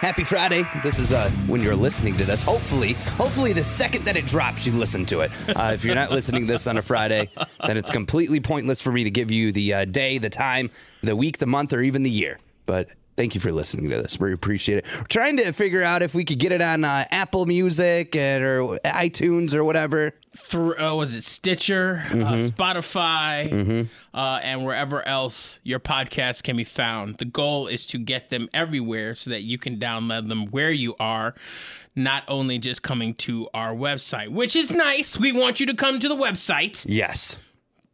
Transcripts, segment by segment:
Happy Friday. This is uh, when you're listening to this. Hopefully, hopefully the second that it drops, you listen to it. Uh, if you're not listening to this on a Friday, then it's completely pointless for me to give you the uh, day, the time, the week, the month, or even the year. But thank you for listening to this. We appreciate it. We're trying to figure out if we could get it on uh, Apple Music and or iTunes or whatever. Through, uh, was it Stitcher, uh, Spotify, uh, and wherever else your podcast can be found. The goal is to get them everywhere so that you can download them where you are, not only just coming to our website, which is nice. We want you to come to the website, Yes.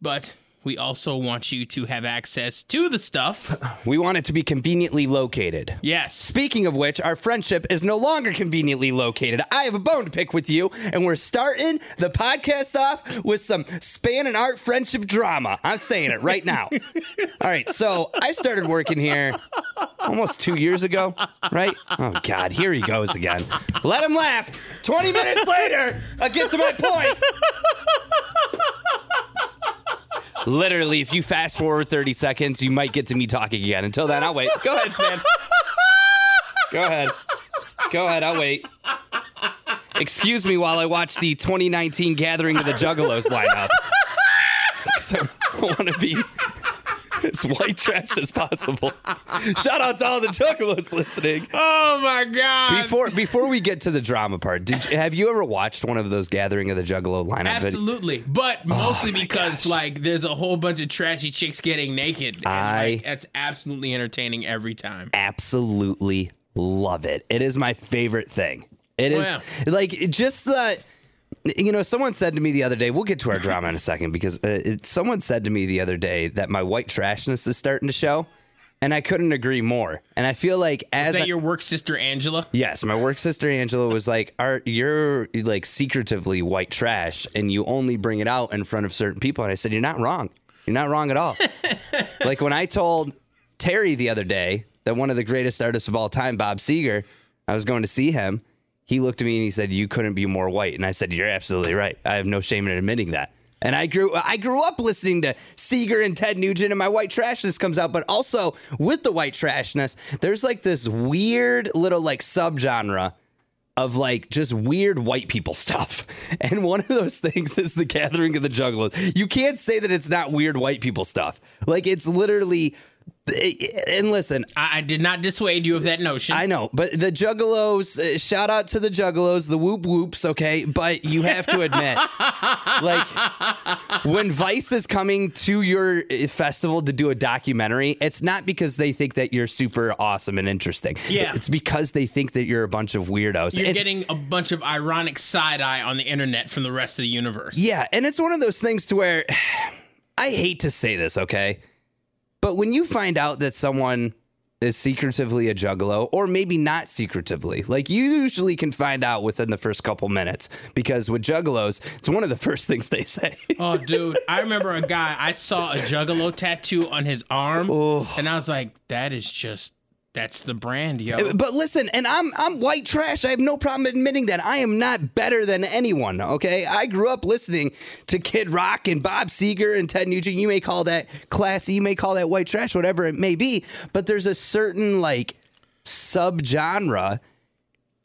but we also want you to have access to the stuff. We want it to be conveniently located. Yes. Speaking of which, our friendship is no longer conveniently located. I have a bone to pick with you, and we're starting the podcast off with some span and art friendship drama. I'm saying it right now. All right, so I started working here almost two years ago, right? Oh, God, here he goes again. Let him laugh. 20 minutes later, I get to my point. Literally, if you fast forward 30 seconds, you might get to me talking again. Until then, I'll wait. Go ahead, Stan. Go ahead. Go ahead, I'll wait. Excuse me while I watch the 2019 Gathering of the Juggalos lineup. So I want to be as white trash as possible. Shout out to all the Juggalos listening. Oh my God. Before before we get to the drama part, did you, have you ever watched one of those Gathering of the Juggalo lineup videos? Absolutely, but oh mostly Oh because gosh. like there's a whole bunch of trashy chicks getting naked. And, I- like, that's absolutely entertaining every time. absolutely love it. It is my favorite thing. It Oh, is yeah. like just the. You know, someone said to me the other day. We'll get to our drama in a second because uh, it, someone said to me the other day that my white trashness is starting to show, and I couldn't agree more. And I feel like as Is that I- your work sister Angela? Yes, my work sister Angela was like, "Are you're like secretively white trash, and you only bring it out in front of certain people?" And I said, "You're not wrong. You're not wrong at all." like when I told Terry the other day that one of the greatest artists of all time, Bob Seger, I was going to see him. He looked at me and he said, "You couldn't be more white." And I said, "You're absolutely right. I have no shame in admitting that." And I grew I grew up listening to Seger and Ted Nugent and my white trashness comes out, but also with the white trashness, there's like this weird little like subgenre of like just weird white people stuff. And one of those things is the gathering of the juggalos. You can't say that it's not weird white people stuff. Like it's literally and listen, I, I did not dissuade you of that notion. I know, but the Juggalos, uh, shout out to the Juggalos, the whoop whoops, okay? But you have to admit, like, when Vice is coming to your uh, festival to do a documentary, it's not because they think that you're super awesome and interesting. Yeah. It's because they think that you're a bunch of weirdos. You're And- getting a bunch of ironic side eye on the internet from the rest of the universe. Yeah, and it's one of those things to where I hate to say this, okay? But when you find out that someone is secretively a juggalo, or maybe not secretively, like you usually can find out within the first couple minutes because with juggalos, it's one of the first things they say. Oh, dude, I remember a guy. I saw a Juggalo tattoo on his arm, and I was like, "That is just that's the brand, yo." Uh, but listen, and I'm I'm white trash. I have no problem admitting that I am not better than anyone. Okay, I grew up listening to Kid Rock and Bob Seger and Ted Nugent. You may call that classy, you may call that white trash, whatever it may be. But there's a certain like subgenre.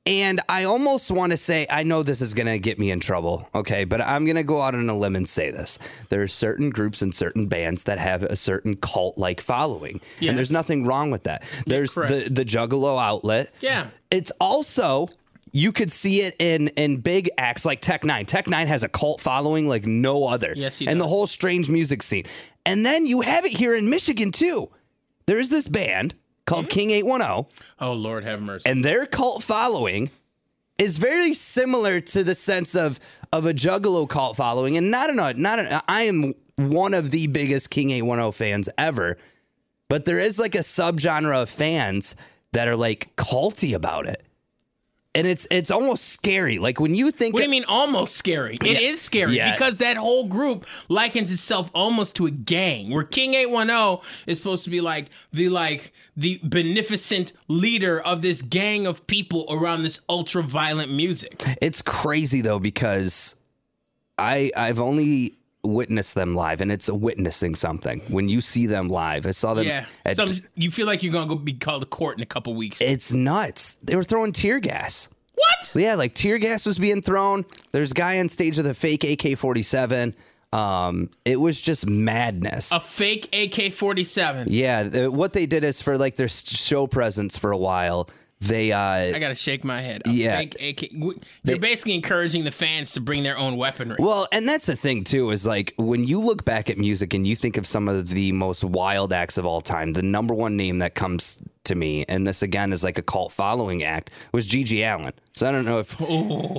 And I almost want to say, I know this is going to get me in trouble, okay, but I'm going to go out on a limb and say this. There are certain groups and certain bands that have a certain cult like following. Yes. And there's nothing wrong with that. There's correct. the, the Juggalo outlet. Yeah. It's also you could see it in in big acts like Tech N9ne. Tech N9ne has a cult following like no other. Yes, he and the whole strange music scene. And then you have it here in Michigan too. There is this band called Mm-hmm. King 810 oh Lord, have mercy. and their cult following is very similar to the sense of of a Juggalo cult following, and not an not an. I am one of the biggest King Eight One Zero fans ever, but there is like a subgenre of fans that are like culty about it, and it's it's almost scary. Like when you think, What do you mean almost scary? It is Yeah. scary Yeah. because that whole group likens itself almost to a gang. Where King 810 is supposed to be like the like the beneficent leader of this gang of people around this ultra violent music. It's crazy though because I I've only witness them live, and it's witnessing something when you see them live. I saw them. Yeah. at- Some, you feel like you're gonna go be called to court in a couple weeks. it's nuts. They were throwing tear gas. what? Yeah, like tear gas was being thrown. There's a guy on stage with a fake AK 47. Um, it was just madness. A fake AK-47. yeah, what they did is for like their show presence for a while, they uh I gotta shake my head. A Yeah. Fake AK. They're basically encouraging the fans to bring their own weaponry. Well, and that's the thing too is like when you look back at music and you think of some of the most wild acts of all time, the number one name that comes to me, and this again is like a cult following act, was GG Allin. So I don't know if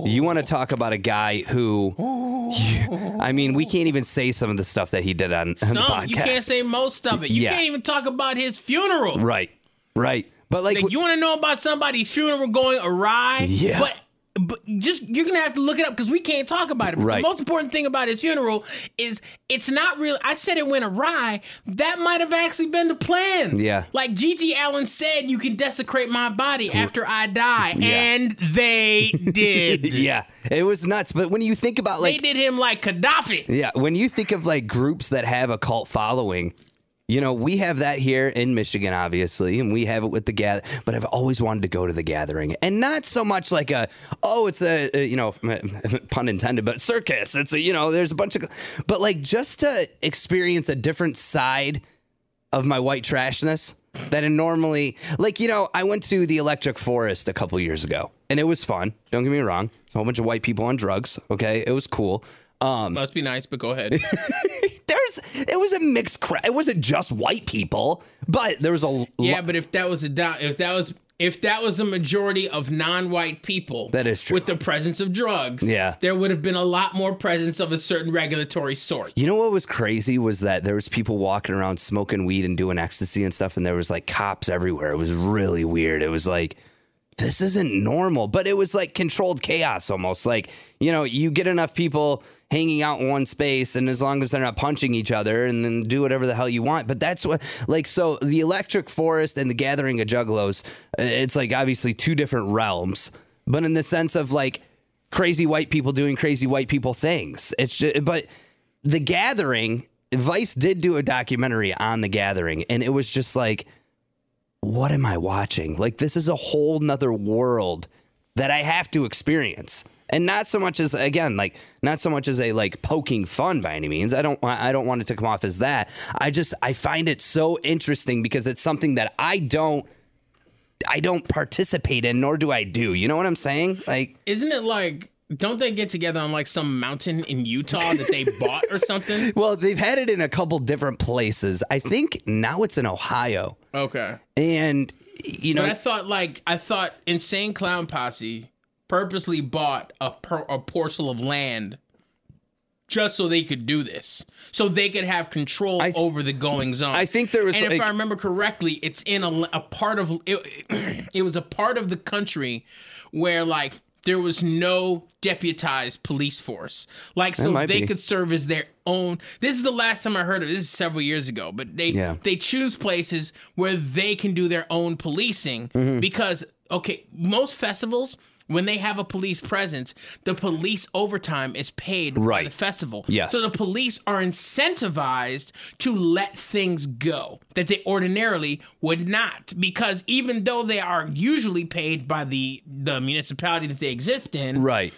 you want to talk about a guy who, I mean, we can't even say some of the stuff that he did on, on the podcast. you can't say most of it. You Yeah. can't even talk about his funeral. right, right, but like, Like, you want to know about somebody's funeral going awry? Yeah. But but just you're gonna have to look it up because we can't talk about it. Right. The most important thing about his funeral is it's not real. I said it went awry. That might have actually been the plan. Yeah. Like GG Allin said, you can desecrate my body after I die, Yeah. and they did. yeah, it was nuts. But when you think about like They did him like Gaddafi. Yeah, when you think of like groups that have a cult following, you know, we have that here in Michigan, obviously, and we have it with the gather. But I've always wanted to go to the gathering, and not so much like a oh, it's a, a you know, pun intended, but circus. It's a you know, there's a bunch of, but like just to experience a different side of my white trashness that I normally like. You know, I went to the Electric Forest a couple years ago, and it was fun. Don't get me wrong, a whole bunch of white people on drugs. Okay, it was cool. Um, Must be nice, but go ahead. there's it was a mixed crowd. It wasn't just white people, but there was a lo- Yeah, but if that was a if that was if that was a majority of non-white people, That is true. With the presence of drugs, Yeah. there would have been a lot more presence of a certain regulatory sort. You know what was crazy was that there was people walking around smoking weed and doing ecstasy and stuff, and there was like cops everywhere. It was really weird. It was like this isn't normal, but it was like controlled chaos almost. Like you know, you get enough people hanging out in one space, and as long as they're not punching each other, and then do whatever the hell you want. But that's what like so the Electric Forest and the Gathering of Juggalos. uh, It's like obviously two different realms, but in the sense of like crazy white people doing crazy white people things. It's just, but the gathering vice did do a documentary on the gathering and it was just like what am i watching like this is a whole nother world that i have to experience and not so much as again like not so much as a like poking fun by any means i don't i don't want it to come off as that i just i find it so interesting because it's something that i don't i don't participate in nor do i do you know what i'm saying like Isn't it like? Don't they get together on like some mountain in Utah that they bought or something? Well, they've had it in a couple different places. I think now it's in Ohio. Okay. And you know, But I thought like I thought Insane Clown Posse purposely bought a per, a parcel of land just so they could do this, so they could have control th- over the goings on. I think there was, and if I remember correctly, it's in a, a part of it, it was a part of the country where like there was no deputized police force, like so they be. could serve as their own. This is the last time I heard of it. This is several years ago, but they Yeah. they choose places where they can do their own policing Mm-hmm. because okay, most festivals. When they have a police presence, the police overtime is paid by the festival. Yes. So the police are incentivized to let things go that they ordinarily would not because even though they are usually paid by the the municipality that they exist in right.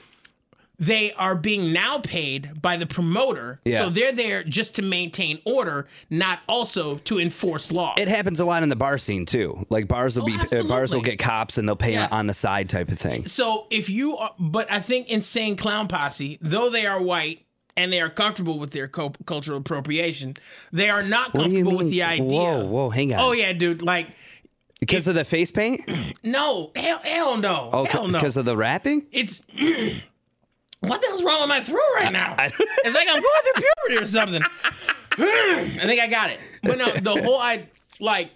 They are being now paid by the promoter Yeah. so they're there just to maintain order not also to enforce law It happens a lot in the bar scene too. Like bars will Oh, be uh, bars will get cops and they'll pay Yes. on the side type of thing. so if you are but i think insane clown posse though they are white and they are comfortable with their co- cultural appropriation they are not What do you comfortable with the idea Whoa, whoa, hang on. oh yeah dude like because of the face paint? No, hell, hell no, Oh, hell no. because of the rapping? it's what the hell's wrong with my throat right now? it's like I'm going through puberty or something. I think I got it. But no, the whole I like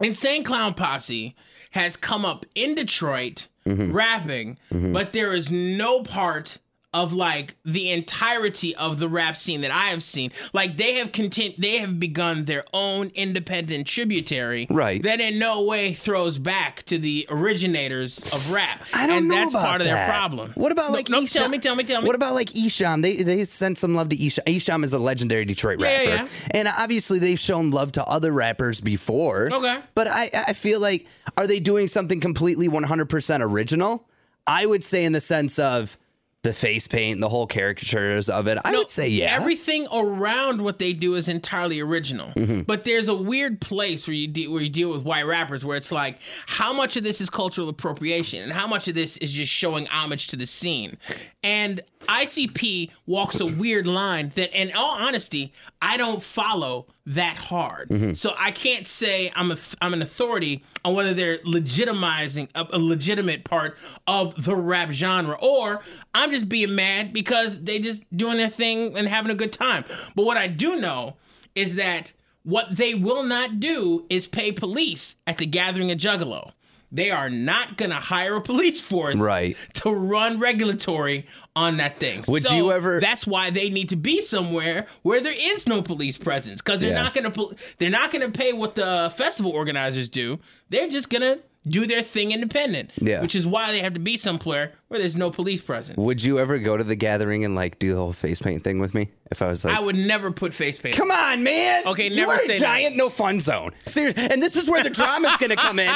insane clown posse has come up in Detroit Mm-hmm. rapping, but there is no part of like the entirety of the rap scene that I have seen. Like they have content they have begun their own independent tributary Right. that in no way throws back to the originators of rap. I don't and know that's about part of that. their problem. What about like no, Esham? tell me, tell me, tell me. What about like Esham? They they sent some love to Esham. Esham is a legendary Detroit Yeah, rapper, yeah, yeah. and obviously they've shown love to other rappers before. Okay. but I I feel like are they doing something completely 100% original? I would say in the sense of the face paint, the whole caricatures of it. I No, would say yeah. Everything around what they do is entirely original. Mm-hmm. But there's a weird place where you de- where you deal with white rappers where it's like how much of this is cultural appropriation and how much of this is just showing homage to the scene. And ICP walks a weird line that in all honesty, I don't follow that hard. Mm-hmm. So I can't say I'm a I'm an authority on whether they're legitimizing a, a legitimate part of the rap genre or I'm just being mad because they just doing their thing and having a good time. But what I do know is that what they will not do is pay police at the gathering of Juggalo. They are not gonna hire a police force Right. to run regulatory on that thing. Would So you ever- That's why they need to be somewhere where there is no police presence because they're Yeah. not gonna they're not gonna pay what the festival organizers do. They're just gonna do their thing independent. Yeah. Which is why they have to be somewhere where there's no police presence. would you ever go to the gathering and like do the whole face paint thing with me? If I was like, I would never put face paint. Come on, man. Okay, never You never are say a giant no fun zone. Seriously, and this is where the drama's going to come in.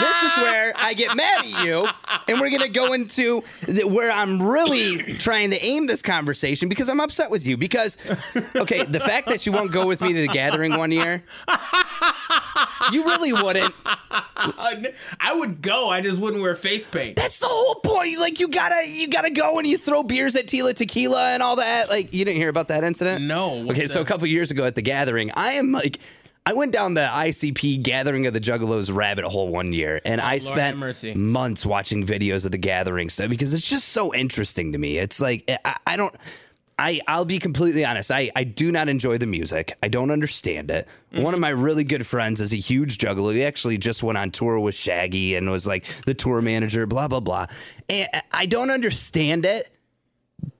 This is where I get mad at you, and we're going to go into the, where I'm really trying to aim this conversation because I'm upset with you. Because, okay, the fact that you won't go with me to the gathering one year, you really wouldn't. I would go. I just wouldn't wear face paint. That's the whole point. Like you gotta, you gotta go and you throw beers at Tila Tequila and all that. Like you didn't hear about that incident? No, Okay, so a couple years ago at the gathering, I am like. I went down the ICP Gathering of the Juggalos rabbit hole one year, and oh, I have spent months watching videos of the gathering stuff because it's just so interesting to me. It's like I, I don't. I, I'll be completely honest. I, I do not enjoy the music. I don't understand it. One of my really good friends is a huge juggalo. He actually just went on tour with Shaggy and was like the tour manager, blah, blah, blah. And I don't understand it,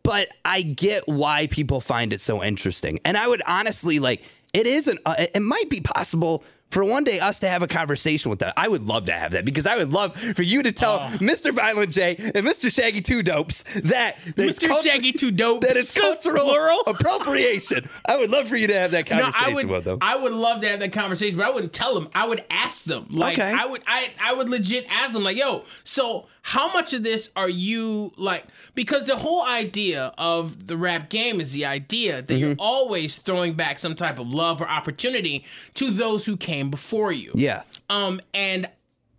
but I get why people find it so interesting. And I would honestly like it isn't, uh, it might be possible for one day us to have a conversation with that. I would love to have that because I would love for you to tell oh. Mr. Violent J and Mr. Shaggy Two Dopes that, that Mr. cultu- Shaggy Two Dope. that it's cultural plural. appropriation. I would love for you to have that No, conversation I would. with them. I would love to have that conversation, but I wouldn't tell them. I would ask them. Like Okay. I would. I I would legit ask them. Like, yo, so how much of this are you like? Because the whole idea of the rap game is the idea that you're Mm-hmm. always throwing back some type of love or opportunity to those who came before you. yeah. Um, and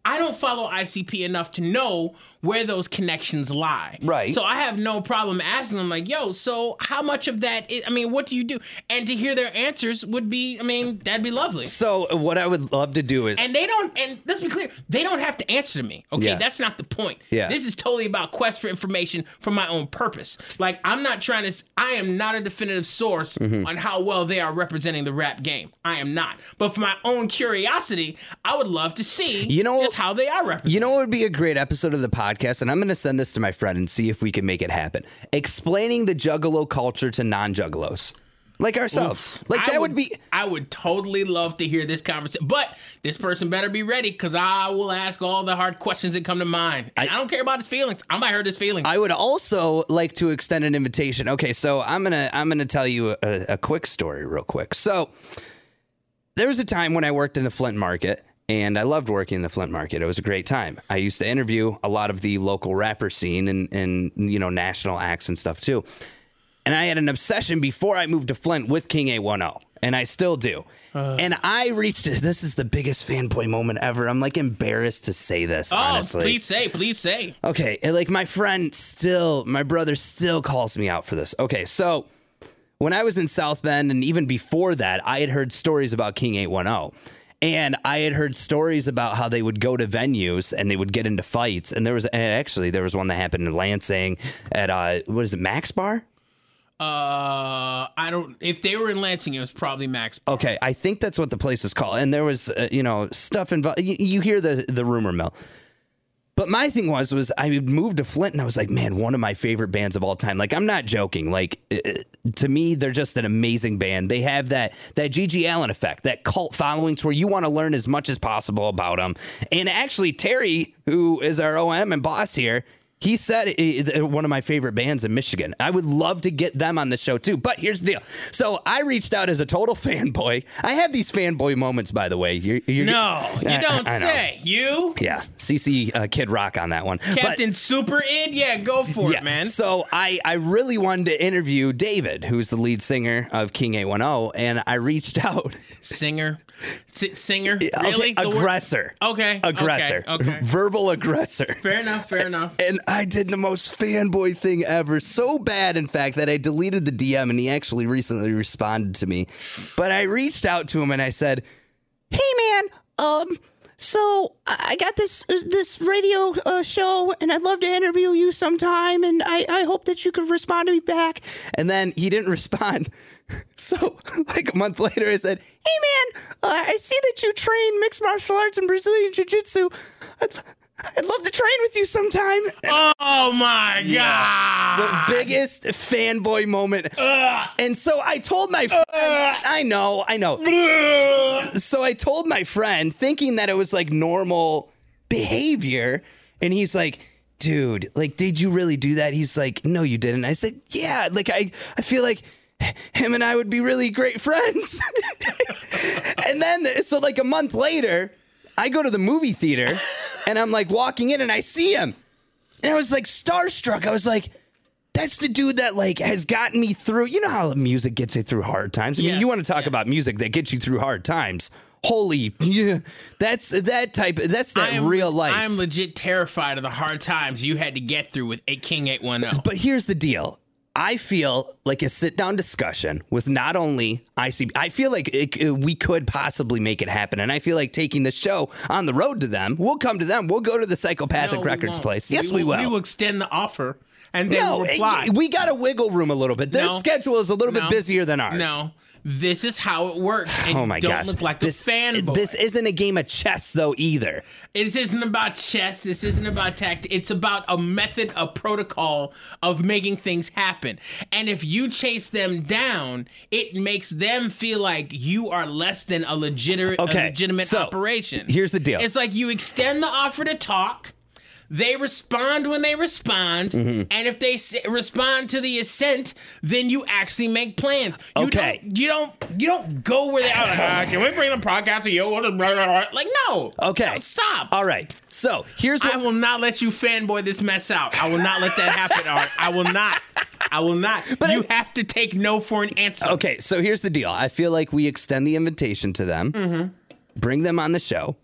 I don't follow ICP enough to know where those connections lie. Right. So I have no problem asking them, like, yo, so how much of that is, I mean, what do you do? And to hear their answers would be, I mean, that'd be lovely. So what I would love to do is And they don't, and let's be clear, they don't have to answer to me. Okay, Yeah. that's not the point. Yeah. This is totally about quest for information for my own purpose. Like, I'm not trying to, I am not a definitive source Mm-hmm. on how well they are representing the rap game. I am not. But for my own curiosity, I would love to see You know- just how they are represented. You know what would be a great episode of the podcast? And I'm going to send this to my friend and see if we can make it happen. Explaining the juggalo culture to non juggalos. Like ourselves. Like that would, be. I would totally love to hear this conversation, but this person better be ready because I will ask all the hard questions that come to mind. And I, don't care about his feelings. I might hurt his feelings. I would also like to extend an invitation. Okay, so I'm gonna I'm gonna tell you a, a quick story real quick. So there was a time when I worked in the Flint market and I loved working in the Flint market. It was a great time. I used to interview a lot of the local rapper scene and and you know national acts and stuff too. And I had an obsession before I moved to Flint with King 810, And I still do. Uh. and I reached this is the biggest fanboy moment ever. I'm like embarrassed to say this, oh, honestly. please say, please say. Okay, and, like my friend still, my brother still calls me out for this. Okay, so when I was in South Bend and even before that, I had heard stories about King 810. And I had heard stories about how they would go to venues and they would get into fights. And there was and actually there was one that happened in Lansing at uh what is it, Max Bar? Uh, I don't. If they were in Lansing, it was probably Max. Okay, I think that's what the place is called. And there was, uh, you know, stuff involved. You, you hear the the rumor mill. But my thing was, was I moved to Flint and I was like, man, one of my favorite bands of all time. Like, I'm not joking. Like, uh, to me, they're just an amazing band. They have that that GG Allin effect, that cult following, to where you want to learn as much as possible about them. And actually, Terry, who is our OM and boss here, he said one of my favorite bands in Michigan. I would love to get them on the show too. But here's the deal. So I reached out as a total fanboy. I have these fanboy moments, by the way. You're, you're, No, you I- don't I know. say. You? Yeah, CC uh, Kid Rock on that one. But- Captain Super Id? Yeah, go for it, man. so I, I really wanted to interview David, who's the lead singer of King 810, and I reached out. Singer. S- singer? Really? Okay, aggressor. Okay. Aggressor. Okay. okay. Verbal aggressor. Fair enough. Fair enough. And I did the most fanboy thing ever. So bad, in fact, that I deleted the DM and he actually recently responded to me. But I reached out to him and I said, Hey man, um, so I got this uh, this radio uh, show and I'd love to interview you sometime and I, I hope that you could respond to me back. And then he didn't respond. So like a month later I said, Hey man, uh, I see that you train mixed martial arts and Brazilian jiu-jitsu. I'd, I'd love to train with you sometime. Oh my god. the biggest fanboy moment. And so I told my friend, I know, I know. So I told my friend, thinking that it was like normal behavior, and he's like, dude, like, did you really do that? He's like, no, you didn't. I said, yeah, like, I, I feel like him and I would be really great friends. and then, so like a month later, I go to the movie theater and I'm like walking in and I see him. And I was like starstruck. I was like, that's the dude that like has gotten me through. You know how music gets you through hard times. I mean, you want to talk about music that gets you through hard times. Holy, yeah, that's that type. That's that am, real life. I am legit terrified of the hard times you had to get through with a King 810. But here's the deal. I feel like a sit down discussion with not only ICP, I feel like it, it- we could possibly make it happen. And I feel like taking the show on the road to them, we'll come to them. We'll go to the Psychopathic No, Records place. Yes, we will. We will extend the offer and then no, reply. it- we got a wiggle room a little bit. Their No. schedule is a little No. bit busier than ours. No, this is how it works. And Oh my don't gosh. look like this, a fanboy. This isn't a game of chess though either. This isn't about chess. This isn't about tact. It's about a method, a protocol of making things happen. And if you chase them down, it makes them feel like you are less than a legitimate, Okay, a legitimate so, operation. here's the deal. It's like you extend the offer to talk. They respond when they respond, Mm-hmm. and if they s- respond to the assent, then you actually make plans. You Okay. don't, you don't, you don't go where they are. Like, uh, can we bring the podcast to you? Like, no. Okay. No, stop. All right. So here's what I will not let you fanboy this mess out. I will not let that happen, Art. I will not. I will not. you have to take no for an answer. Okay, so here's the deal. I feel like we extend the invitation to them, bring them on the show.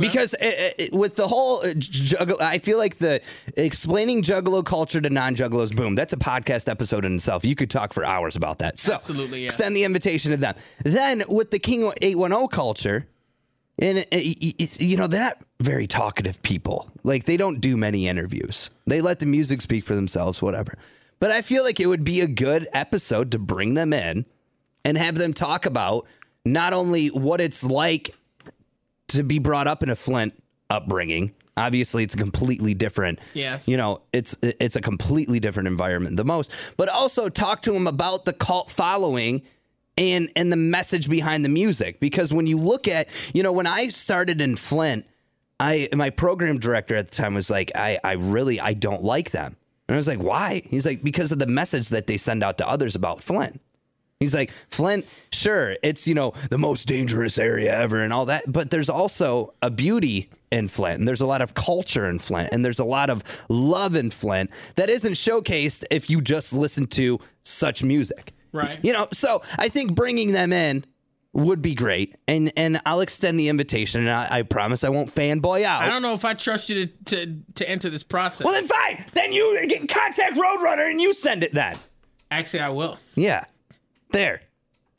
Because it, it, with the whole uh, juggalo, I feel like the explaining juggalo culture to non-juggalos, boom, that's a podcast episode in itself. You could talk for hours about that. So Absolutely, yeah. extend the invitation to them. Then with the King 810 culture, and it- it- you know they're not very talkative people. Like they don't do many interviews. They let the music speak for themselves, whatever. But I feel like it would be a good episode to bring them in and have them talk about not only what it's like to be brought up in a Flint upbringing. Obviously, it's a completely different. Yes. You know, it's it's a completely different environment the most. But also talk to him about the cult following and and the message behind the music. Because when you look at, you know, when I started in Flint, I my program director at the time was like, I I really I don't like them. And I was like, why? He's like, because of the message that they send out to others about Flint. He's like, Flint, sure, it's, you know, the most dangerous area ever and all that. But there's also a beauty in Flint. And there's a lot of culture in Flint. And there's a lot of love in Flint that isn't showcased if you just listen to such music. Right. You know, so I think bringing them in would be great. And and I'll extend the invitation. And I, I promise I won't fanboy out. I don't know if I trust you to to, to enter this process. well, then fine. Then you get contact Roadrunner and you send it then. Actually, I will. Yeah. There.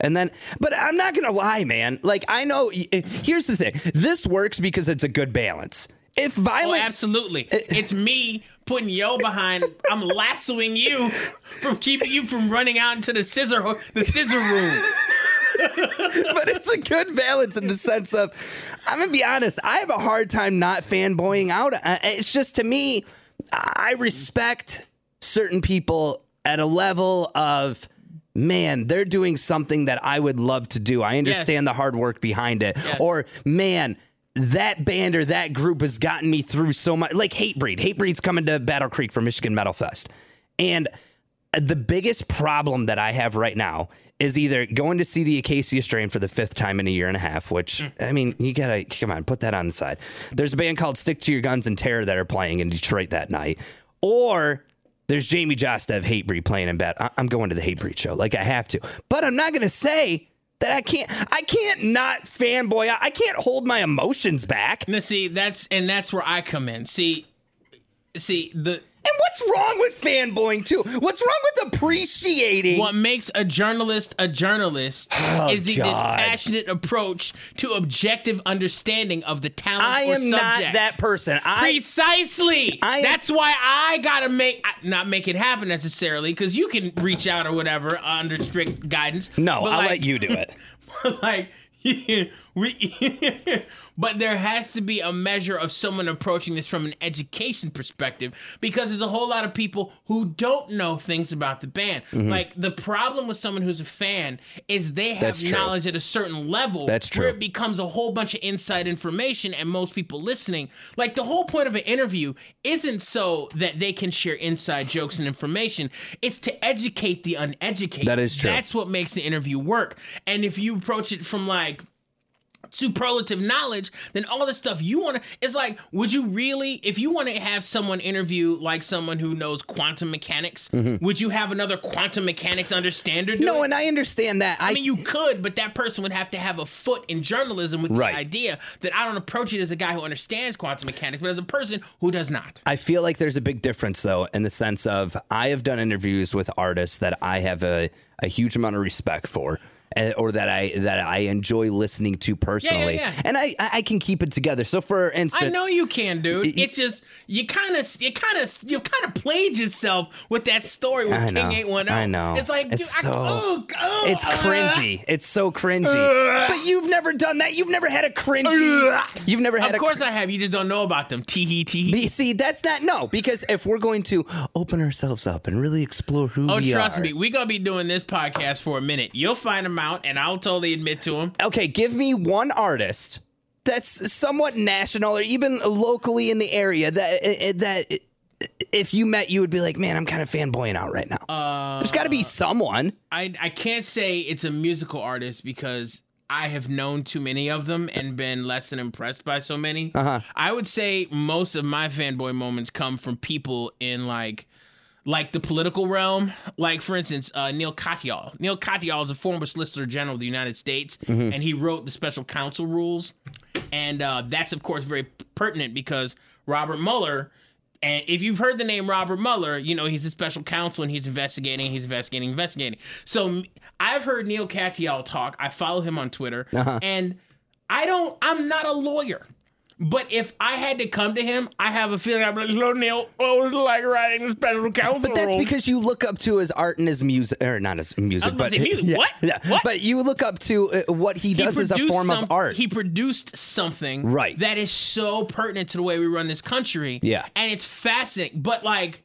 And then, but I'm not going to lie, man. Like, I know, eh, here's the thing this works because it's a good balance. If Oh, violent. absolutely. Eh, eh. it's me putting yo behind. I'm lassoing you from keeping you from running out into the scissor the scissor room. but it's a good balance in the sense of, I'm gonna be honest, I have a hard time not fanboying out. Uh, It's just to me, I respect certain people at a level of. Man, they're doing something that I would love to do. I understand the hard work behind it. Or, man, that band or that group has gotten me through so much. Like Hatebreed. Hatebreed's coming to Battle Creek for Michigan Metal Fest. And uh, the biggest problem that I have right now is either going to see the Acacia Strain for the fifth time in a year and a half, which mm. I mean, you gotta come on, put that on the side. There's a band called Stick to Your Guns and Terror that are playing in Detroit that night, or there's Jamey Jasta of Hatebreed playing in bed. I- I'm going to the Hatebreed show, like I have to, but I'm not gonna say that I can't. I can't not fanboy. I- I can't hold my emotions back. Now, see, that's and that's where I come in. See, see the And what's wrong with fanboying too? What's wrong with appreciating? what makes a journalist a journalist oh, is the, this Oh, God. passionate approach to objective understanding of the talent. I am not that person. I Precisely. I am- That's why I gotta make not make it happen necessarily because you can reach out or whatever under strict guidance. no. I'll like- let you do it. like we but there has to be a measure of someone approaching this from an education perspective because there's a whole lot of people who don't know things about the band Mm-hmm. like the problem with someone who's a fan is they have knowledge at a certain level That's true. where it becomes a whole bunch of inside information and most people listening like the whole point of an interview isn't so that they can share inside jokes and information it's to educate the uneducated That is true. that's what makes the interview work and if you approach it from like superlative knowledge, then all the stuff you want to is like, would you really, if you want to have someone interview like someone who knows quantum mechanics, would you have another quantum mechanics understander? Mm-hmm. No, it? and I understand that. I mean, you could, but that person would have to have a foot in journalism with Right. the idea that I don't approach it as a guy who understands quantum mechanics, but as a person who does not. I feel like there's a big difference though in the sense of I have done interviews with artists that I have a, a huge amount of respect for. Eh, Or that I that I enjoy listening to personally, yeah. and I I can keep it together. So, for instance, I know you can, dude. It's just you kind of, you kind of, you kind of played yourself with that story with I King know. Eight One Zero. I know. It's like, dude, It's I, so- oh, oh, It's uh, cringy. It's so cringy. but you've never done that. You've never had a cringy. You've never had Of a. course I have. You just don't know about them. Tee hee tee. You See, that's not no. Because if we're going to open ourselves up and really explore who Oh, we trust me, we're gonna be doing this podcast for a minute. You'll find them out, and I'll totally admit to them. okay, give me one artist that's somewhat national or even locally in the area that eh, that if you met you would be like, man, I'm kind of fanboying out right now. Uh, There's got to be someone. I I can't say it's a musical artist because I have known too many of them and been less than impressed by so many. Uh-huh. I would say most of my fanboy moments come from people in like like the political realm. Like for instance, uh, Neil Katyal. Neil Katyal is a former Solicitor General of the United States, and he wrote the Special Counsel rules, and uh, that's of course very pertinent because Robert Mueller. And if you've heard the name Robert Mueller, you know he's a special counsel and he's investigating, he's investigating, investigating. So I've heard Neil Katyal talk. I follow him on Twitter, and I don't. I'm not a lawyer, but if I had to come to him, I have a feeling I'd be like, "Hello, Neil. What was it like writing the special counsel?" But that's rule?" because you look up to his art and his music, or not his music, but say music. yeah, What? yeah. What? But you look up to uh, what he He does as a form some- of art. He produced something Right. that is so pertinent to the way we run this country. Yeah. And it's fascinating. But like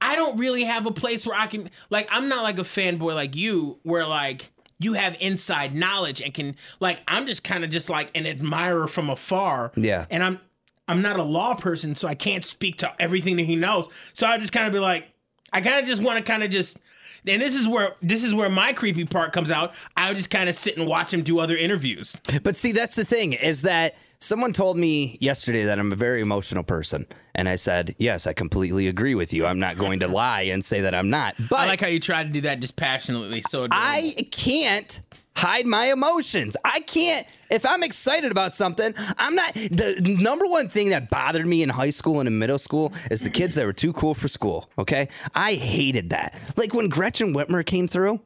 I don't really have a place where I can like I'm not like a fanboy like you where like you have inside knowledge and can like I'm just kind of just like an admirer from afar. Yeah. And I'm I'm not a law person, so I can't speak to everything that he knows. So I just kind of be like, I kind of just want to kind of just and this is where this is where my creepy part comes out. I would just kind of sit and watch him do other interviews. But see, that's the thing is that someone told me yesterday that I'm a very emotional person. And I said, yes, I completely agree with you. I'm not going to lie and say that I'm not. But I like how you try to do that dispassionately. So adorable. I can't hide my emotions. I can't. If I'm excited about something, I'm not. The number one thing that bothered me in high school and in middle school is the kids that were too cool for school. Okay. I hated that. Like when Gretchen Whitmer came through,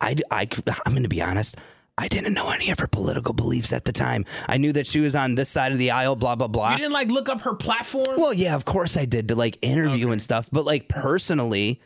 I, I, I'm going to be honest. I didn't know any of her political beliefs at the time. I knew that she was on this side of the aisle, blah, blah, blah. you didn't like look up her platform. Well, yeah, of course I did to like interview and stuff, but like personally,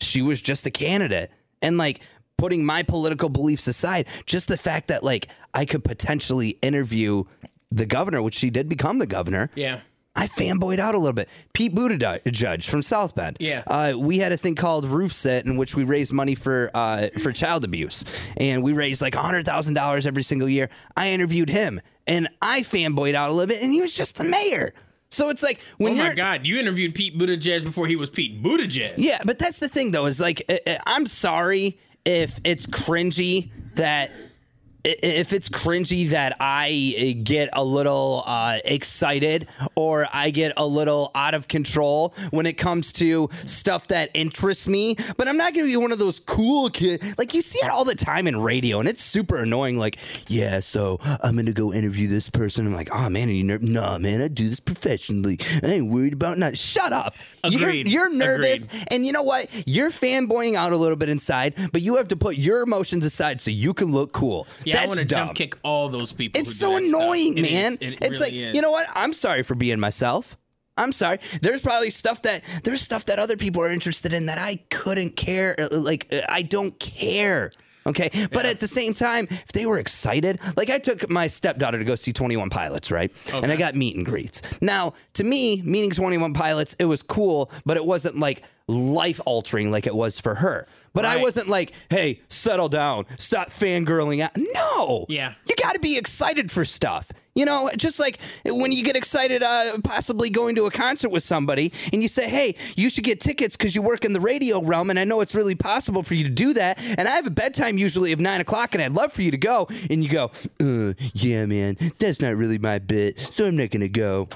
she was just a candidate. And like putting my political beliefs aside, just the fact that like I could potentially interview the governor, which she did become the governor. Yeah. I fanboyed out a little bit. Pete Buttigieg from South Bend. Yeah. Uh, we had a thing called Roof Set in which we raised money for uh, for child abuse, and we raised like hundred thousand dollars every single year. I interviewed him, and I fanboyed out a little bit, and he was just the mayor. So it's like when Oh my God! You interviewed Pete Buttigieg before he was Pete Buttigieg. yeah, but that's the thing though is like uh, uh, I'm sorry if it's cringy that if it's cringy that I uh, get a little uh, excited or I get a little out of control when it comes to stuff that interests me. But I'm not going to be one of those cool kids. Like you see it all the time in radio, and it's super annoying. Like, yeah, so I'm going to go interview this person. I'm like, oh man, are you nervous? no man, I do this professionally. I ain't worried about not. Shut up. Agreed. You're, you're nervous, Agreed. and you know what? You're fanboying out a little bit inside, but you have to put your emotions aside so you can look cool. Yeah, I That's want to dumb. jump kick all those people. It's so annoying, It is. man. It it's really like is. you know what? I'm sorry for being myself. I'm sorry. There's probably stuff that there's stuff that other people are interested in that I couldn't care. uh, Like uh, I don't care. Okay, but at the same time, if they were excited, like I took my stepdaughter to go see Twenty One Pilots, right? Okay. And I got meet and greets. Now, to me, meeting Twenty One Pilots, it was cool, but it wasn't like life altering like it was for her. But I wasn't like, hey, settle down, stop fangirling out. No. Yeah. You got to be excited for stuff. You know, just like when you get excited, uh, possibly going to a concert with somebody, and you say, "Hey, you should get tickets because you work in the radio realm, and I know it's really possible for you to do that." And I have a bedtime usually of nine o'clock, and I'd love for you to go. And you go, uh, "Yeah, man, that's not really my bit, so I'm not gonna go."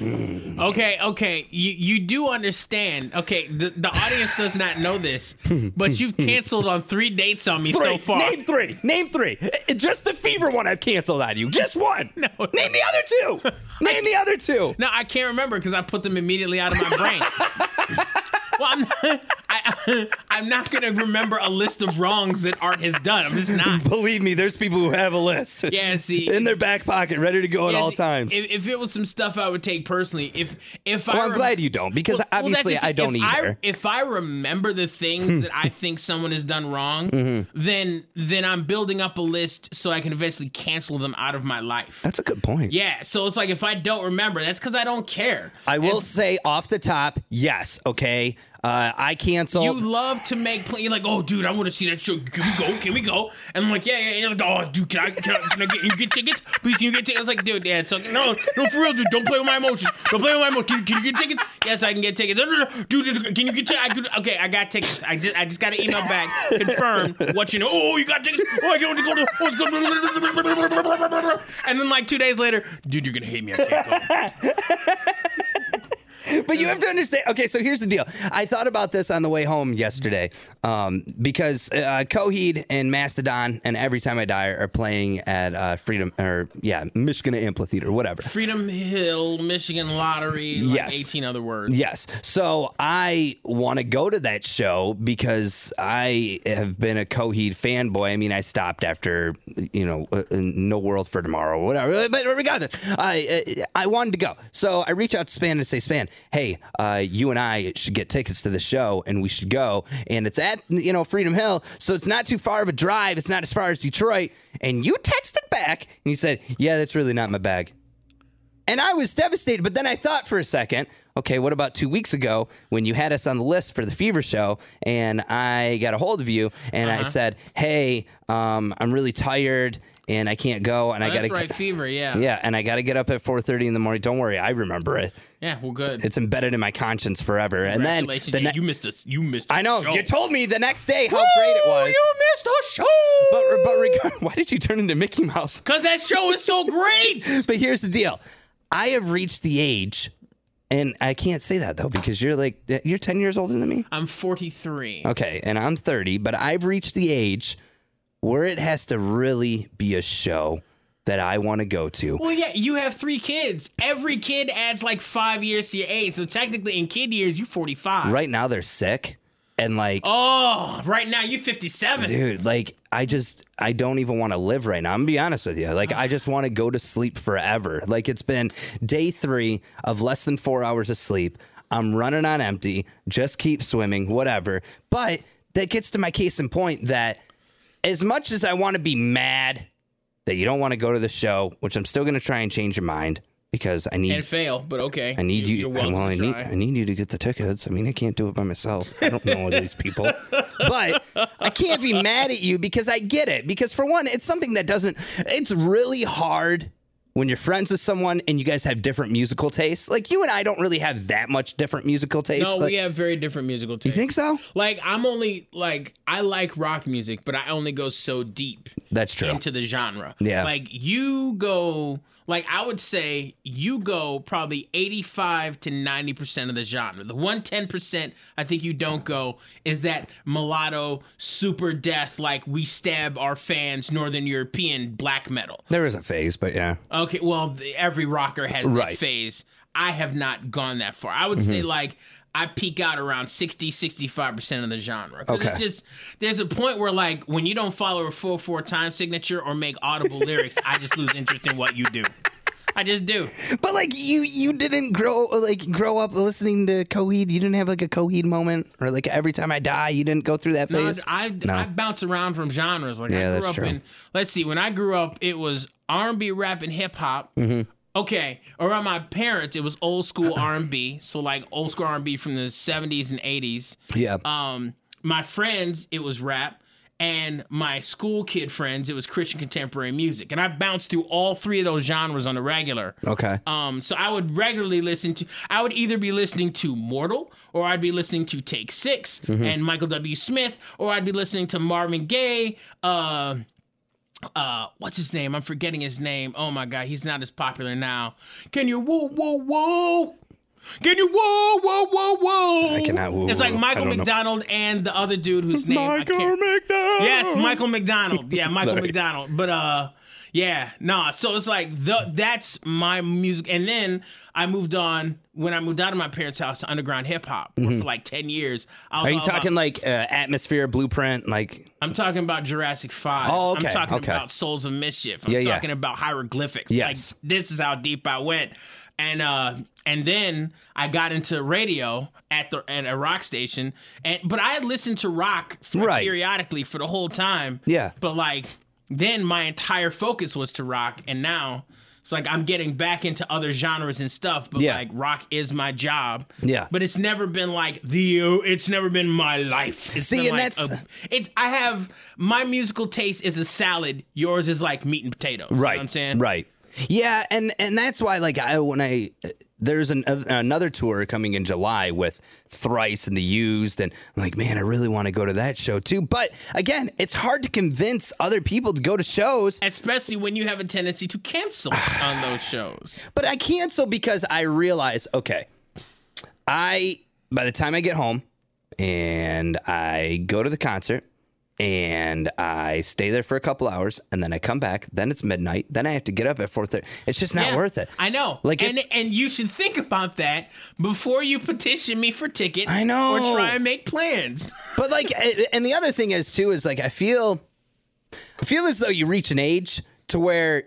Okay, okay. You you do understand. Okay, the, the audience does not know this, but you've canceled on three dates on me so far. Name three. Name three. Uh, Just the fever one I've canceled on you. Just one. No. Name the other two. Name the other two. No, I can't remember because I put them immediately out of my brain. well, I'm not, I, I'm not going to remember a list of wrongs that Art has done. I'm just not. Believe me, there's people who have a list. Yeah, see, In their back pocket, ready to go at all see, times. If, if it was some stuff I would take personally, if if I well, I'm rem- glad you don't because Well- well, obviously just- I don't if either. I, if I remember the things that I think someone has done wrong, Mm-hmm. then then I'm building up a list so I can eventually cancel them out of my life. That's a good point. Yeah, so it's like if I don't remember, that's because I don't care. I will say off the top, yes, okay. Uh, I canceled. You love to make play. You're like, oh, dude, I want to see that show. Can we go? Can we go? And I'm like, yeah, yeah. And you're like, oh, dude, can I, can I, can I get, you get tickets? Please, can you get tickets? I was like, dude, yeah. It's like, no, no, for real, dude. Don't play with my emotions. Don't play with my emotions. Can, can you get tickets? Yes, I can get tickets. No, no, no. Dude, dude, can you get tickets? I could, okay, I got tickets. I just, I just got an email back, confirmed what you know. Oh, you got tickets. Oh, I don't want to go to. Oh, it's go. And then like two days later, dude, you're gonna hate me. I can't go. But you have to understand. Okay, so here's the deal. I thought about this on the way home yesterday um, because uh, Coheed and Mastodon and Every Time I Die are playing at uh, Freedom or yeah Michigan Amphitheater, whatever. Freedom Hill, Michigan Lottery, like Yes. 18 other words. Yes. So I want to go to that show because I have been a Coheed fanboy. I mean, I stopped after, you know, uh, No World for Tomorrow, whatever. But regardless, I, uh, I wanted to go. So I reach out to Span and say, Span, hey, uh, you and I should get tickets to the show and we should go. And it's at, you know, Freedom Hill. So it's not too far of a drive. It's not as far as Detroit. And you texted back and you said, yeah, that's really not my bag. And I was devastated, but then I thought for a second, okay, what about two weeks ago when you had us on the list for the Fever Show and I got a hold of you and Uh-huh. I said, hey, um, I'm really tired and I can't go and I Oh, That's gotta right, Fever. Yeah. yeah, and I gotta get up at 4:30 in the morning. Don't worry, I remember it. Yeah. Well, good. It's embedded in my conscience forever. And then the ne- you missed us. You missed. I know show. you told me the next day how great it was. You missed a show. But but regard, why did you turn into Mickey Mouse? Because that show is so great. But here's the deal. I have reached the age, and I can't say that though because you're like you're 10 years older than me. I'm 43. Okay, and I'm 30, but I've reached the age where it has to really be a show that I want to go to. Well, yeah, you have three kids. Every kid adds like five years to your age. So technically, in kid years, you're 45. Right now they're sick, and like, Oh, right now you're 57. dude, like I just I don't even want to live right now. I'm gonna be honest with you. Like I just want to go to sleep forever. Like it's been day three of less than four hours of sleep. I'm running on empty. Just keep swimming, whatever. But that gets to my case in point that as much as I want to be mad that you don't want to go to the show, which I'm still going to try and change your mind because I need And fail, but okay. I need you. You're welcome well, I need. I need you to get the tickets. I mean, I can't do it by myself. I don't know these people, but I can't be mad at you because I get it. Because for one, it's something that doesn't. It's really hard when you're friends with someone and you guys have different musical tastes. Like you and I don't really have that much different musical tastes. No, Like- we have very different musical tastes. you think so? Like I'm only like I like rock music, but I only go so deep That's true. into the genre. Yeah. Like you go like I would say you go probably 85 to 90% of the genre. The one 10% I think you don't go is that mulatto super death like we stab our fans northern European black metal. There is a phase, but yeah. Okay, well, the, every rocker has Right. That phase. I have not gone that far. I would say like I peak out around 60, 65% of the genre. Okay. It's just there's a point where like when you don't follow a full four time signature or make audible lyrics, I just lose interest in what you do. I just do. But like you, you didn't grow like grow up listening to Coheed. You didn't have like a Coheed moment, or like every time I die, you didn't go through that No, phase. I, No. I bounce around from genres. Like Yeah, I grew that's up true. in. Let's see. When I grew up, it was R and B, rap, and hip hop. Mm-hmm. Okay, around my parents, it was old school R and B. So like old school R and B from the seventies and eighties. yeah. Um, my friends, it was rap. And my school kid friends, it was Christian contemporary music. And I bounced through all three of those genres on the regular. okay. Um, so I would regularly listen to. I would either be listening to Mortal, or I'd be listening to Take 6 Mm-hmm. and Michael W. Smith, or I'd be listening to Marvin Gaye. Uh, uh, what's his name? I'm forgetting his name. Oh my god, he's not as popular now. Can you whoa whoa whoa? Can you whoa whoa whoa whoa? I cannot whoa, It's like Michael don't know. McDonald and the other dude whose name I can't. Michael McDonald. Yes, Michael McDonald. Yeah, Michael McDonald. But uh yeah, nah. So it's like the that's my music. And then I moved on when I moved out of my parents' house to underground hip hop for like ten years. I was Mm-hmm. Are you all about- talking like uh, atmosphere, blueprint, like? I'm talking about Jurassic Five. Oh, okay, I'm talking okay. about Souls of Mischief. I'm Yeah, yeah. talking about hieroglyphics. Yes. Like this is how deep I went. And uh and then I got into radio at the at a rock station. And but I had listened to rock for, Right. periodically for the whole time. Yeah. But like then my entire focus was to rock and now it's like I'm getting back into other genres and stuff, but Yeah. like rock is my job. Yeah. But it's never been like the it's never been my life. It's See, and like that's- a- it I have my musical taste is a salad. Yours is like meat and potatoes. You know Right. what I'm saying? Right. Yeah, and and that's why like I when I there's an, another tour coming in July with Thrice and the Used, and I'm like, man, I really want to go to that show too. But again, it's hard to convince other people to go to shows. Especially when you have a tendency to cancel on those shows. But I cancel because I realize, okay, I by the time I get home and I go to the concert and I stay there for a couple hours and then I come back, then it's midnight, then I have to get up at four thirty. It's just not Yeah, worth it. I know. Like, and and you should think about that before you petition me for tickets. I know. Or try and make plans. But like, and the other thing is too is like I feel, I feel as though you reach an age to where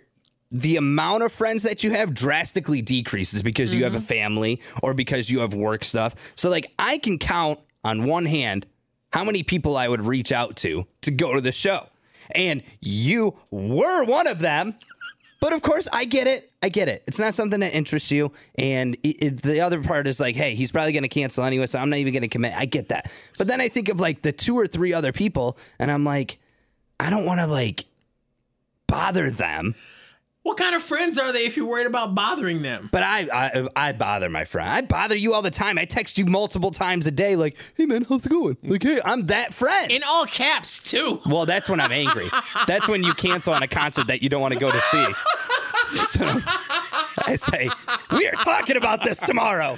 the amount of friends that you have drastically decreases because you have a mm-hmm. family or because you have work stuff. So like, I can count on one hand how many people I would reach out to to go to the show, and you were one of them. But of course, I get it. I get it. It's not something that interests you. And it, it- the other part is like, hey, he's probably going to cancel anyway, so I'm not even going to commit. I get that. But then I think of like the two or three other people, and I'm like, I don't want to like bother them. What kind of friends are they if you're worried about bothering them? But I, I, I bother my friend. I bother you all the time. I text you multiple times a day, like, hey man, how's it going? Like, hey, I'm that friend. In all caps, too. Well, that's when I'm angry. That's when you cancel on a concert that you don't want to go to see. So I say, we are talking about this tomorrow.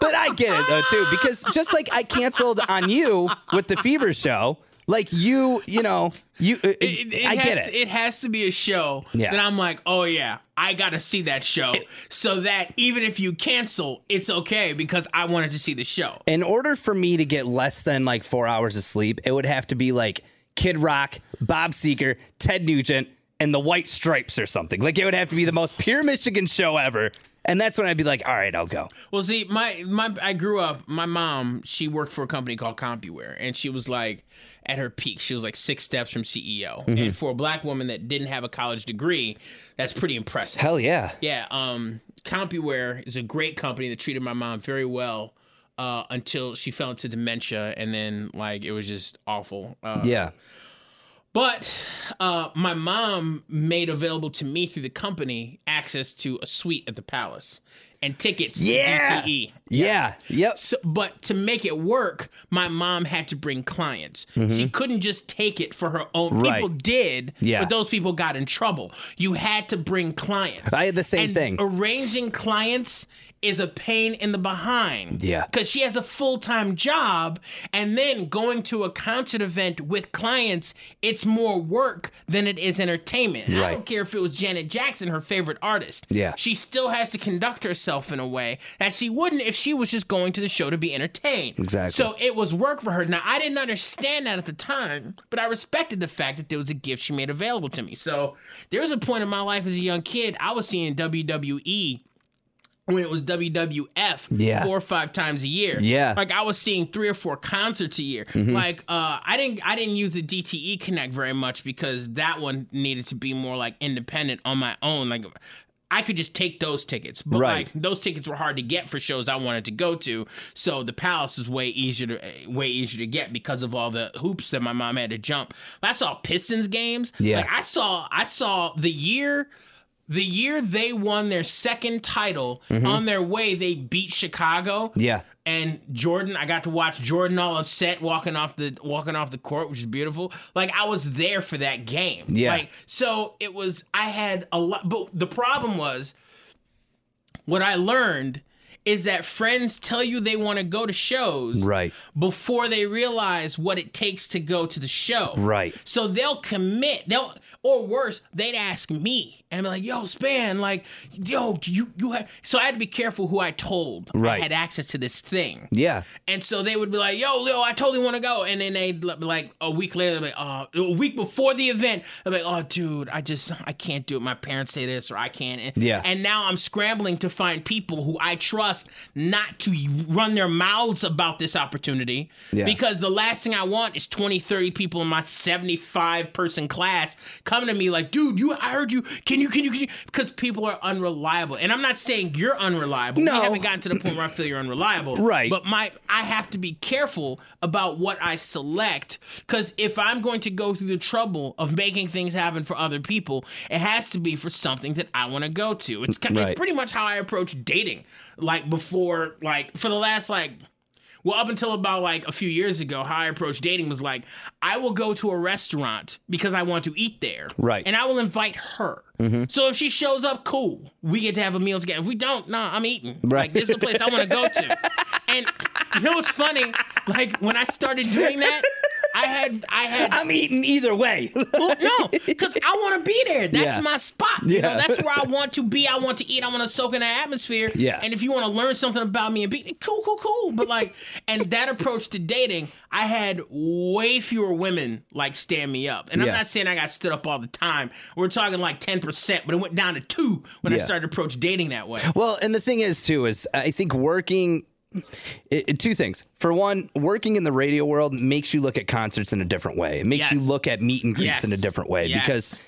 But I get it though too, because just like I canceled on you with the Fever show, like you, you know, you, uh, It- it I has, get it. It has to be a show Yeah. that I'm like, oh yeah, I got to see that show, so that even if you cancel, it's okay because I wanted to see the show. In order for me to get less than like four hours of sleep, it would have to be like Kid Rock, Bob Seger, Ted Nugent, and the White Stripes or something. Like it would have to be the most pure Michigan show ever. And that's when I'd be like, all right, I'll go. Well, see, my my I grew up. My mom, she worked for a company called CompuWare, and she was like at her peak. She was like six steps from CEO, Mm-hmm. and for a black woman that didn't have a college degree, that's pretty impressive. Hell yeah. Yeah, um, CompuWare is a great company that treated my mom very well uh, until she fell into dementia, and then like it was just awful. Uh, Yeah. But uh, my mom made available to me through the company access to a suite at the Palace and tickets Yeah. to DTE. Yeah. Yep. So, but to make it work, my mom had to bring clients. She couldn't just take it for her own. Mm-hmm. Right. People did, Yeah. but those people got in trouble. You had to bring clients. I had the same And thing. Arranging clients is a pain in the behind. Yeah. Because she has a full time job, and then going to a concert event with clients, it's more work than it is entertainment. And I don't care if it was Janet Jackson, her favorite artist. Yeah. She still has to conduct herself in a way that she wouldn't if she was just going to the show to be entertained. Exactly. So it was work for her. Now, I didn't understand that at the time, but I respected the fact that there was a gift she made available to me. So there was a point in my life as a young kid, I was seeing WWE when it was WWF Yeah. four or five times a year. Yeah. Like I was seeing three or four concerts a year. Like uh I didn't I didn't use the DTE Connect very much because that one needed to be more like independent on my own. Like I could just take those tickets, but Right. like those tickets were hard to get for shows I wanted to go to. So the Palace is way easier to way easier to get because of all the hoops that my mom had to jump. I saw Pistons games. Yeah. Like I saw I saw the year the year they won their second title on their way they beat Chicago. Mm-hmm. Yeah. And Jordan, I got to watch Jordan all upset walking off the walking off the court, which is beautiful. Like I was there for that game. Yeah. Like so it was I had a lot but the problem was what I learned is that friends tell you they want to go to shows Right. before they realize what it takes to go to the show. Right. So they'll commit. They'll or worse, they'd ask me and be like, "Yo, Span, like, yo, you you have." So I had to be careful who I told Right. I had access to this thing. Yeah. And so they would be like, "Yo, Leo, I totally want to go," and then they'd be like a week later, they'd be like, "Oh, a week before the event, they'd be like, oh, dude, I just I can't do it. My parents say this, or I can't." And- Yeah. And now I'm scrambling to find people who I trust not to run their mouths about this opportunity, Yeah. because the last thing I want is 20, 30 people in my 75 person class coming to me like, "Dude, you, I heard you. Can you, can you, can you?" Because people are unreliable, and I'm not saying you're unreliable. No. We haven't gotten to the point where I feel you're unreliable, Right. But my I have to be careful about what I select because if I'm going to go through the trouble of making things happen for other people, it has to be for something that I want to go to. It's ki- Right. it's pretty much how I approach dating. Like before, like for the last like. Well, up until about like a few years ago, how I approached dating was like, I will go to a restaurant because I want to eat there. Right. And I will invite her. Mm-hmm. So if she shows up, cool. We get to have a meal together. If we don't, nah, I'm eating. Right. Like, this is a place I want to go to. And you know what's funny? Like, when I started doing that, I had, I had, I'm eating either way. well, no, because I want to be there. That's Yeah. my spot. You know, that's where I want to be. I want to eat. I want to soak in the atmosphere. Yeah. And if you want to learn something about me and be cool, cool, cool. But like, and that approach to dating, I had way fewer women like stand me up. And I'm not saying I got stood up all the time. We're talking like 10%, but it went down to two when I started to approach dating that way. Well, and the thing is too is I think working it, two things. For one, working in the radio world makes you look at concerts in a different way. It makes you look at meet and greets Yes. in a different way Yes. because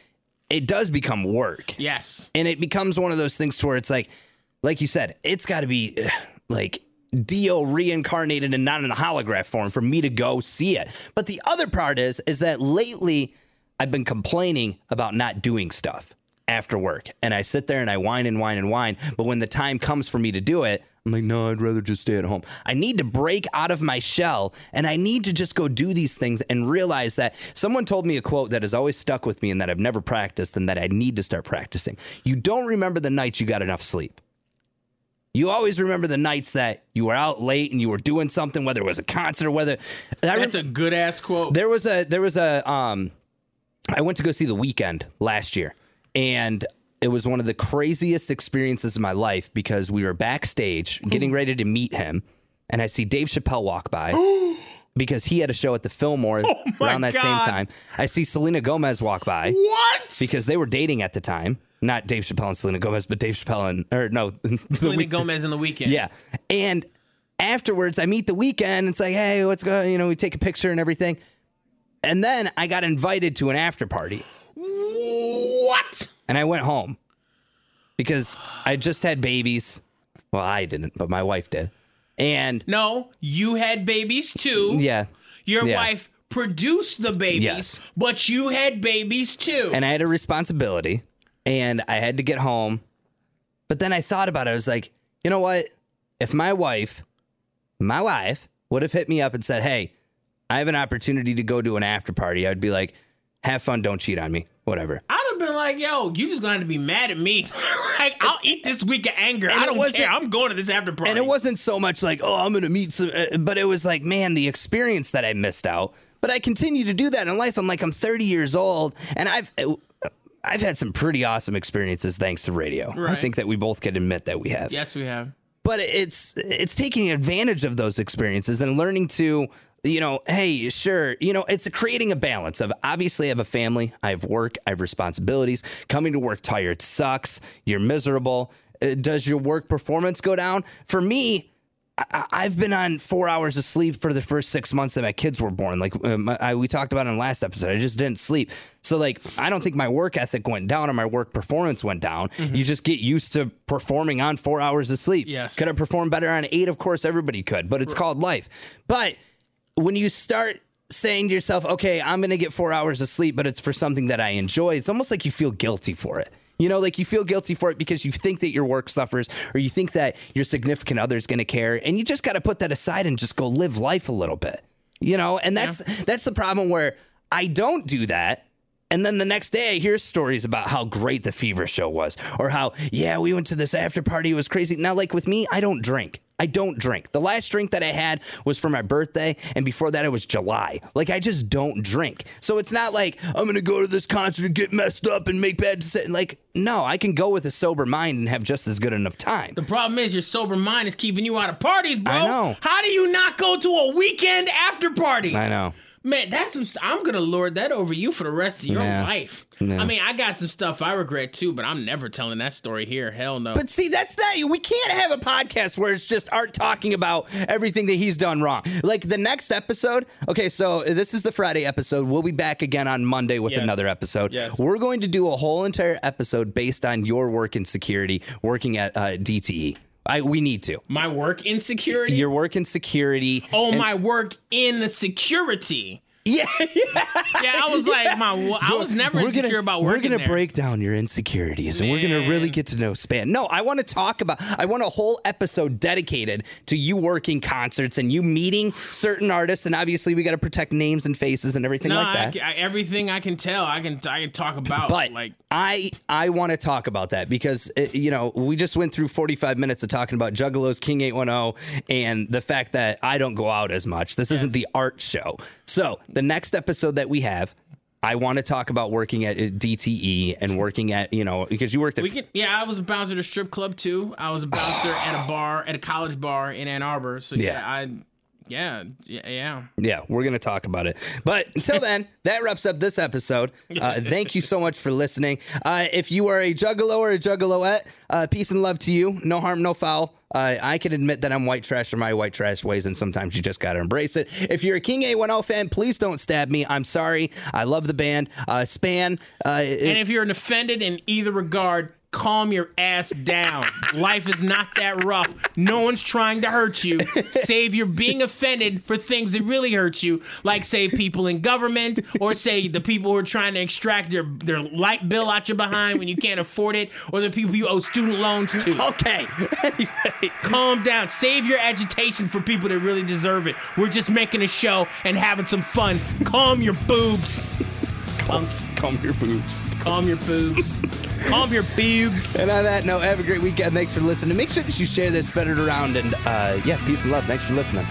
it does become work. Yes. And it becomes one of those things to where it's like like you said, it's got to be like Dio reincarnated and not in a holograph form for me to go see it. But the other part is is that lately I've been complaining about not doing stuff after work. And I sit there and I whine and whine and whine. But when the time comes for me to do it, I'm like, no, I'd rather just stay at home. I need to break out of my shell and I need to just go do these things and realize that someone told me a quote that has always stuck with me and that I've never practiced and that I need to start practicing. You don't remember the nights you got enough sleep. You always remember the nights that you were out late and you were doing something, whether it was a concert or whether That's rem- a good ass quote. there was a there was a um I went to go see the Weeknd last year and it was one of the craziest experiences of my life because we were backstage getting ready to meet him and I see Dave Chappelle walk by because he had a show at the Fillmore oh my around that God. same time. I see Selena Gomez walk by what? because they were dating at the time. not Dave Chappelle and Selena Gomez, but Dave Chappelle and or no, Selena Week- Gomez in the Weeknd. yeah. And afterwards, I meet the Weeknd. It's like, hey, what's going? You know, we take a picture and everything. And then I got invited to an after party, What? and I went home because I just had babies. Well, I didn't, but my wife did. And No, you had babies too. yeah, Your yeah. wife produced the babies, Yes. but you had babies too. and I had a responsibility, and I had to get home. But then I thought about it. I was like, you know what? If my wife, my wife, would have hit me up and said, "Hey, I have an opportunity to go to an after party," I'd be like, "Have fun, don't cheat on me, whatever." I'd have been like, yo, you just going to be mad at me. like, I'll eat this week of anger. I don't care. I'm going to this after party. And it wasn't so much like, "Oh, I'm going to meet some," uh, but it was like, man, the experience that I missed out. But I continue to do that in life. I'm like, I'm 30 years old, and I've. I've had some pretty awesome experiences thanks to radio. I think that we both can admit that we have. Yes, we have. but it's it's taking advantage of those experiences and learning to you know hey sure you know it's creating a balance of obviously i have a family i have work i have responsibilities coming to work tired sucks you're miserable Uh, does your work performance go down for me I- I've been on four hours of sleep for the first six months that my kids were born. Like um, I, we talked about in the last episode, I just didn't sleep. So like, I don't think my work ethic went down or my work performance went down. You just get used to performing on four hours of sleep. Yes. Could I perform better on eight? Of course, everybody could, but it's called life. But when you start saying to yourself, okay, I'm going to get four hours of sleep, but it's for something that I enjoy, it's almost like you feel guilty for it. You know, like you feel guilty for it because you think that your work suffers or you think that your significant other is going to care. And you just got to put that aside and just go live life a little bit. You know, and that's that's the problem where I don't do that. And then the next day, I hear stories about how great the Fever Show was, or how, yeah, we went to this after party. It was crazy. Now, like with me, I don't drink. I don't drink. The last drink that I had was for my birthday, and before that, it was July. Like, I just don't drink. So it's not like I'm to go to this concert, and get messed up, and make bad decisions. Like, no, I can go with a sober mind and have just as good enough time. The problem is your sober mind is keeping you out of parties, bro. I know. How do you not go to a Weeknd after party? I know. Man, that's some. st- I'm gonna lord that over you for the rest of your life. I mean, I got some stuff I regret too, but I'm never telling that story here. Hell no. But see, that's not. We can't have a podcast where it's just Art talking about everything that he's done wrong. Like the next episode. Okay, so this is the Friday episode. We'll be back again on Monday with Yes. another episode. Yes. We're going to do a whole entire episode based on your work in security, working at uh, DTE. I we need to. my work insecurity. Your work insecurity. oh, and- my work in the security. Yeah, yeah. Yeah, I was like, my. I was never we're insecure gonna, about We're gonna there. break down your insecurities, and we're gonna really get to know Span. No, I want to talk about. I want a whole episode dedicated to you working concerts and you meeting certain artists, and obviously we got to protect names and faces and everything No, like that. I- everything I can tell, I can I can talk about. but like, I I want to talk about that because uh, you know we just went through 45 minutes of talking about Juggalos, King 810, and the fact that I don't go out as much. This isn't the art show. So the next episode that we have. I want to talk about working at uh, DTE and working at, you know, because you worked at can. Yeah, I was a bouncer at a strip club too. I was a bouncer at a bar at a college bar in Ann Arbor. So yeah, Yeah. I. Yeah, yeah, yeah. We're going to talk about it. But until then, that wraps up this episode. Uh, thank you so much for listening. Uh, if you are a juggalo or a juggaloette, uh, peace and love to you. No harm, no foul. Uh, I can admit that I'm white trash for my white trash ways, and sometimes you just got to embrace it. If you're a King 810 fan, please don't stab me. I'm sorry. I love the band. Uh, Span. Uh, And if you're an offended in either regard, calm your ass down. Life is not that rough. No one's trying to hurt you. Save your being offended for things that really hurt you, like say people in government or say the people who are trying to extract their, their light bill out your behind when you can't afford it, or the people you owe student loans to. okay. anyway. Calm down. Save your agitation for people that really deserve it. We're just making a show and having some fun. Calm your boobs. Punks. Calm your boobs. Calm your boobs. Calm your boobs. And on that note, have a great weekend. Thanks for listening. Make sure that you share this, spread it around, and uh, yeah, peace and love. Thanks for listening.